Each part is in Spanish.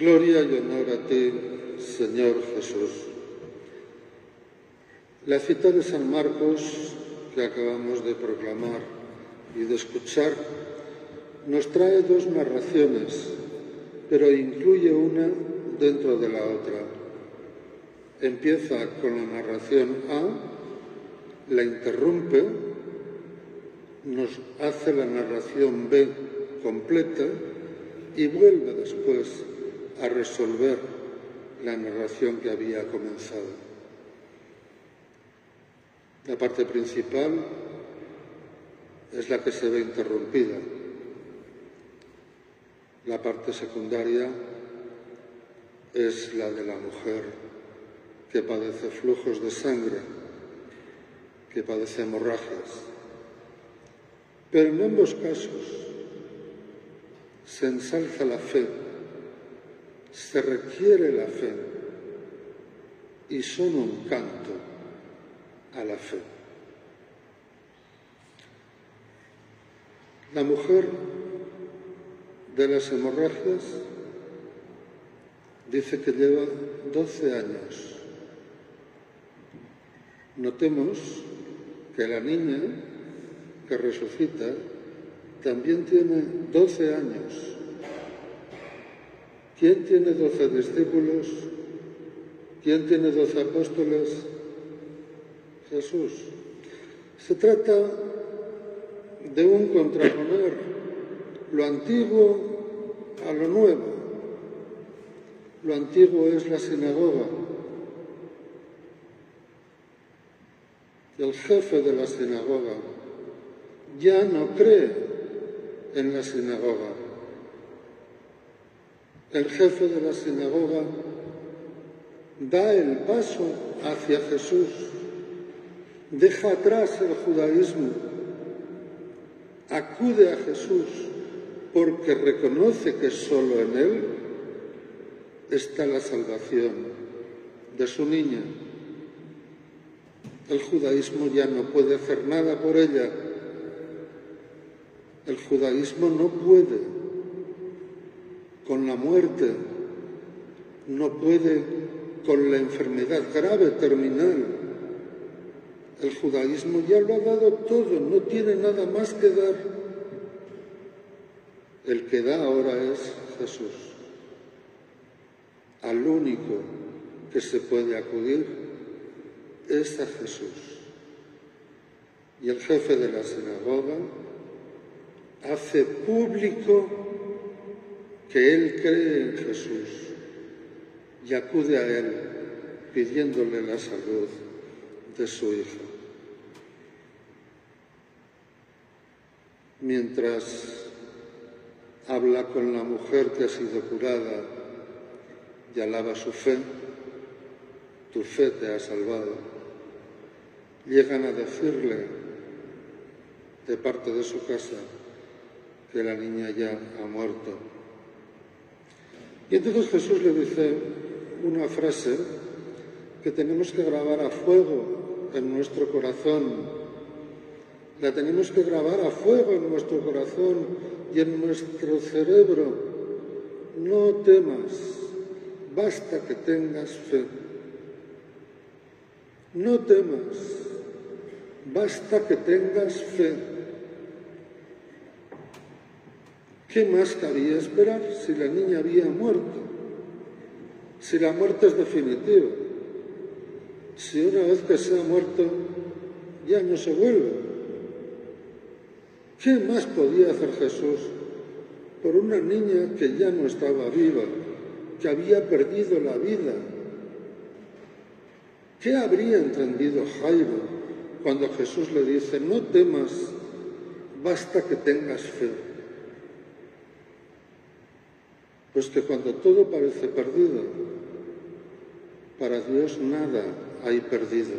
Gloria y honor a ti, Señor Jesús. La cita de San Marcos que acabamos de proclamar y de escuchar nos trae dos narraciones, pero incluye una dentro de la otra. Empieza con la narración A, la interrumpe, nos hace la narración B completa y vuelve después a resolver la narración que había comenzado. La parte principal es la que se ve interrumpida. La parte secundaria es la de la mujer que padece flujos de sangre, que padece hemorragias. Pero en ambos casos se ensalza la fe, se requiere la fe y son un canto a la fe. La mujer de las hemorragias dice que lleva 12 años. Notemos que la niña que resucita también tiene 12 años. ¿Quién tiene 12 discípulos? ¿Quién tiene 12 apóstoles? Jesús. Se trata de un contraponer lo antiguo a lo nuevo. Lo antiguo es la sinagoga. El jefe de la sinagoga ya no cree en la sinagoga. El jefe de la sinagoga da el paso hacia Jesús deja atrás el judaísmo, acude a Jesús porque reconoce que solo en Él está la salvación de su niña. El judaísmo ya no puede hacer nada por ella. El judaísmo no puede con la muerte, no puede con la enfermedad grave terminal el judaísmo ya lo ha dado todo, no tiene nada más que dar. El que da ahora es Jesús. Al único que se puede acudir es a Jesús. Y el jefe de la sinagoga hace público que él cree en Jesús y acude a él pidiéndole la salud de su hijo. Mientras habla con la mujer que ha sido curada y alaba su fe, tu fe te ha salvado, llegan a decirle de parte de su casa que la niña ya ha muerto. Y entonces Jesús le dice una frase que tenemos que grabar a fuego en nuestro corazón la tenemos que grabar a fuego en nuestro corazón y en nuestro cerebro. No temas, basta que tengas fe. No temas, basta que tengas fe. ¿Qué más cabía esperar si la niña había muerto? Si la muerte es definitiva. Si una vez que se ha muerto ya no se vuelve. ¿Qué más podía hacer Jesús por una niña que ya no estaba viva, que había perdido la vida? ¿Qué habría entendido Jairo cuando Jesús le dice, no temas, basta que tengas fe? Pues que cuando todo parece perdido, para Dios nada hay perdido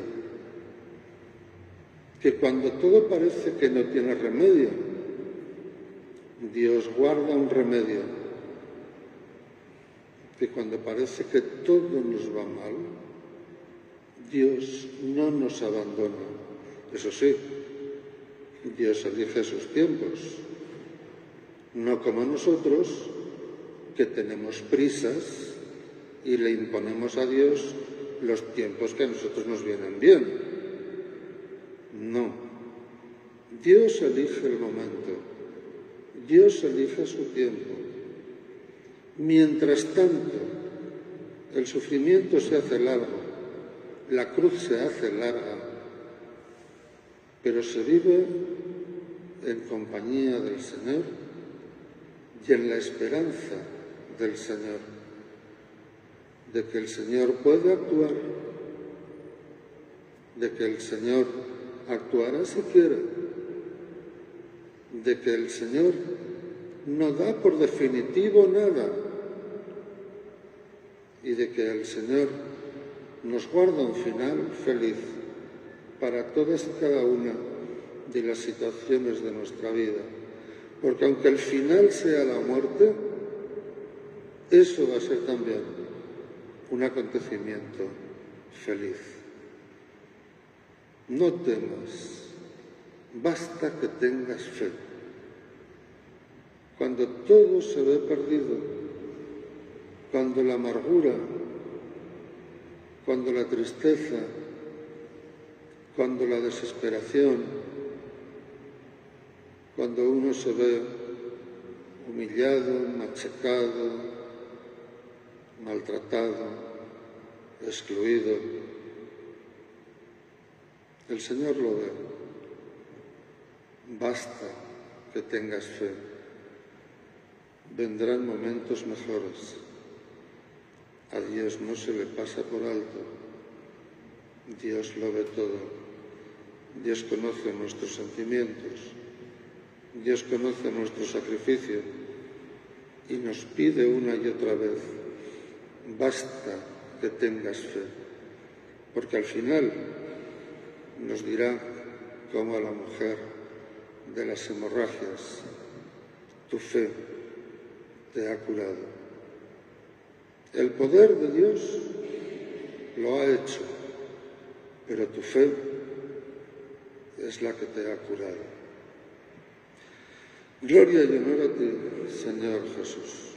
que cuando todo parece que no tiene remedio, Dios guarda un remedio, que cuando parece que todo nos va mal, Dios no nos abandona. Eso sí, Dios elige sus tiempos, no como nosotros, que tenemos prisas y le imponemos a Dios los tiempos que a nosotros nos vienen bien. No. Dios elige el momento. Dios elige su tiempo. Mientras tanto, el sufrimiento se hace largo, la cruz se hace larga, pero se vive en compañía del Señor y en la esperanza del Señor, de que el Señor puede actuar, de que el Señor actuará si quiere, de que el Señor no da por definitivo nada y de que el Señor nos guarda un final feliz para todas y cada una de las situaciones de nuestra vida. Porque aunque el final sea la muerte, eso va a ser también un acontecimiento feliz. No temas, basta que tengas fe. Cuando todo se ve perdido, cuando la amargura, cuando la tristeza, cuando la desesperación, cuando uno se ve humillado, machacado, maltratado, excluido. El Señor lo ve. Basta que tengas fe. Vendrán momentos mejores. A Dios no se le pasa por alto. Dios lo ve todo. Dios conoce nuestros sentimientos. Dios conoce nuestro sacrificio y nos pide una y otra vez, basta que tengas fe, porque al final nos dirá como a la mujer de las hemorragias, tu fe te ha curado. El poder de Dios lo ha hecho, pero tu fe es la que te ha curado. Gloria y honor a ti, Señor Jesús.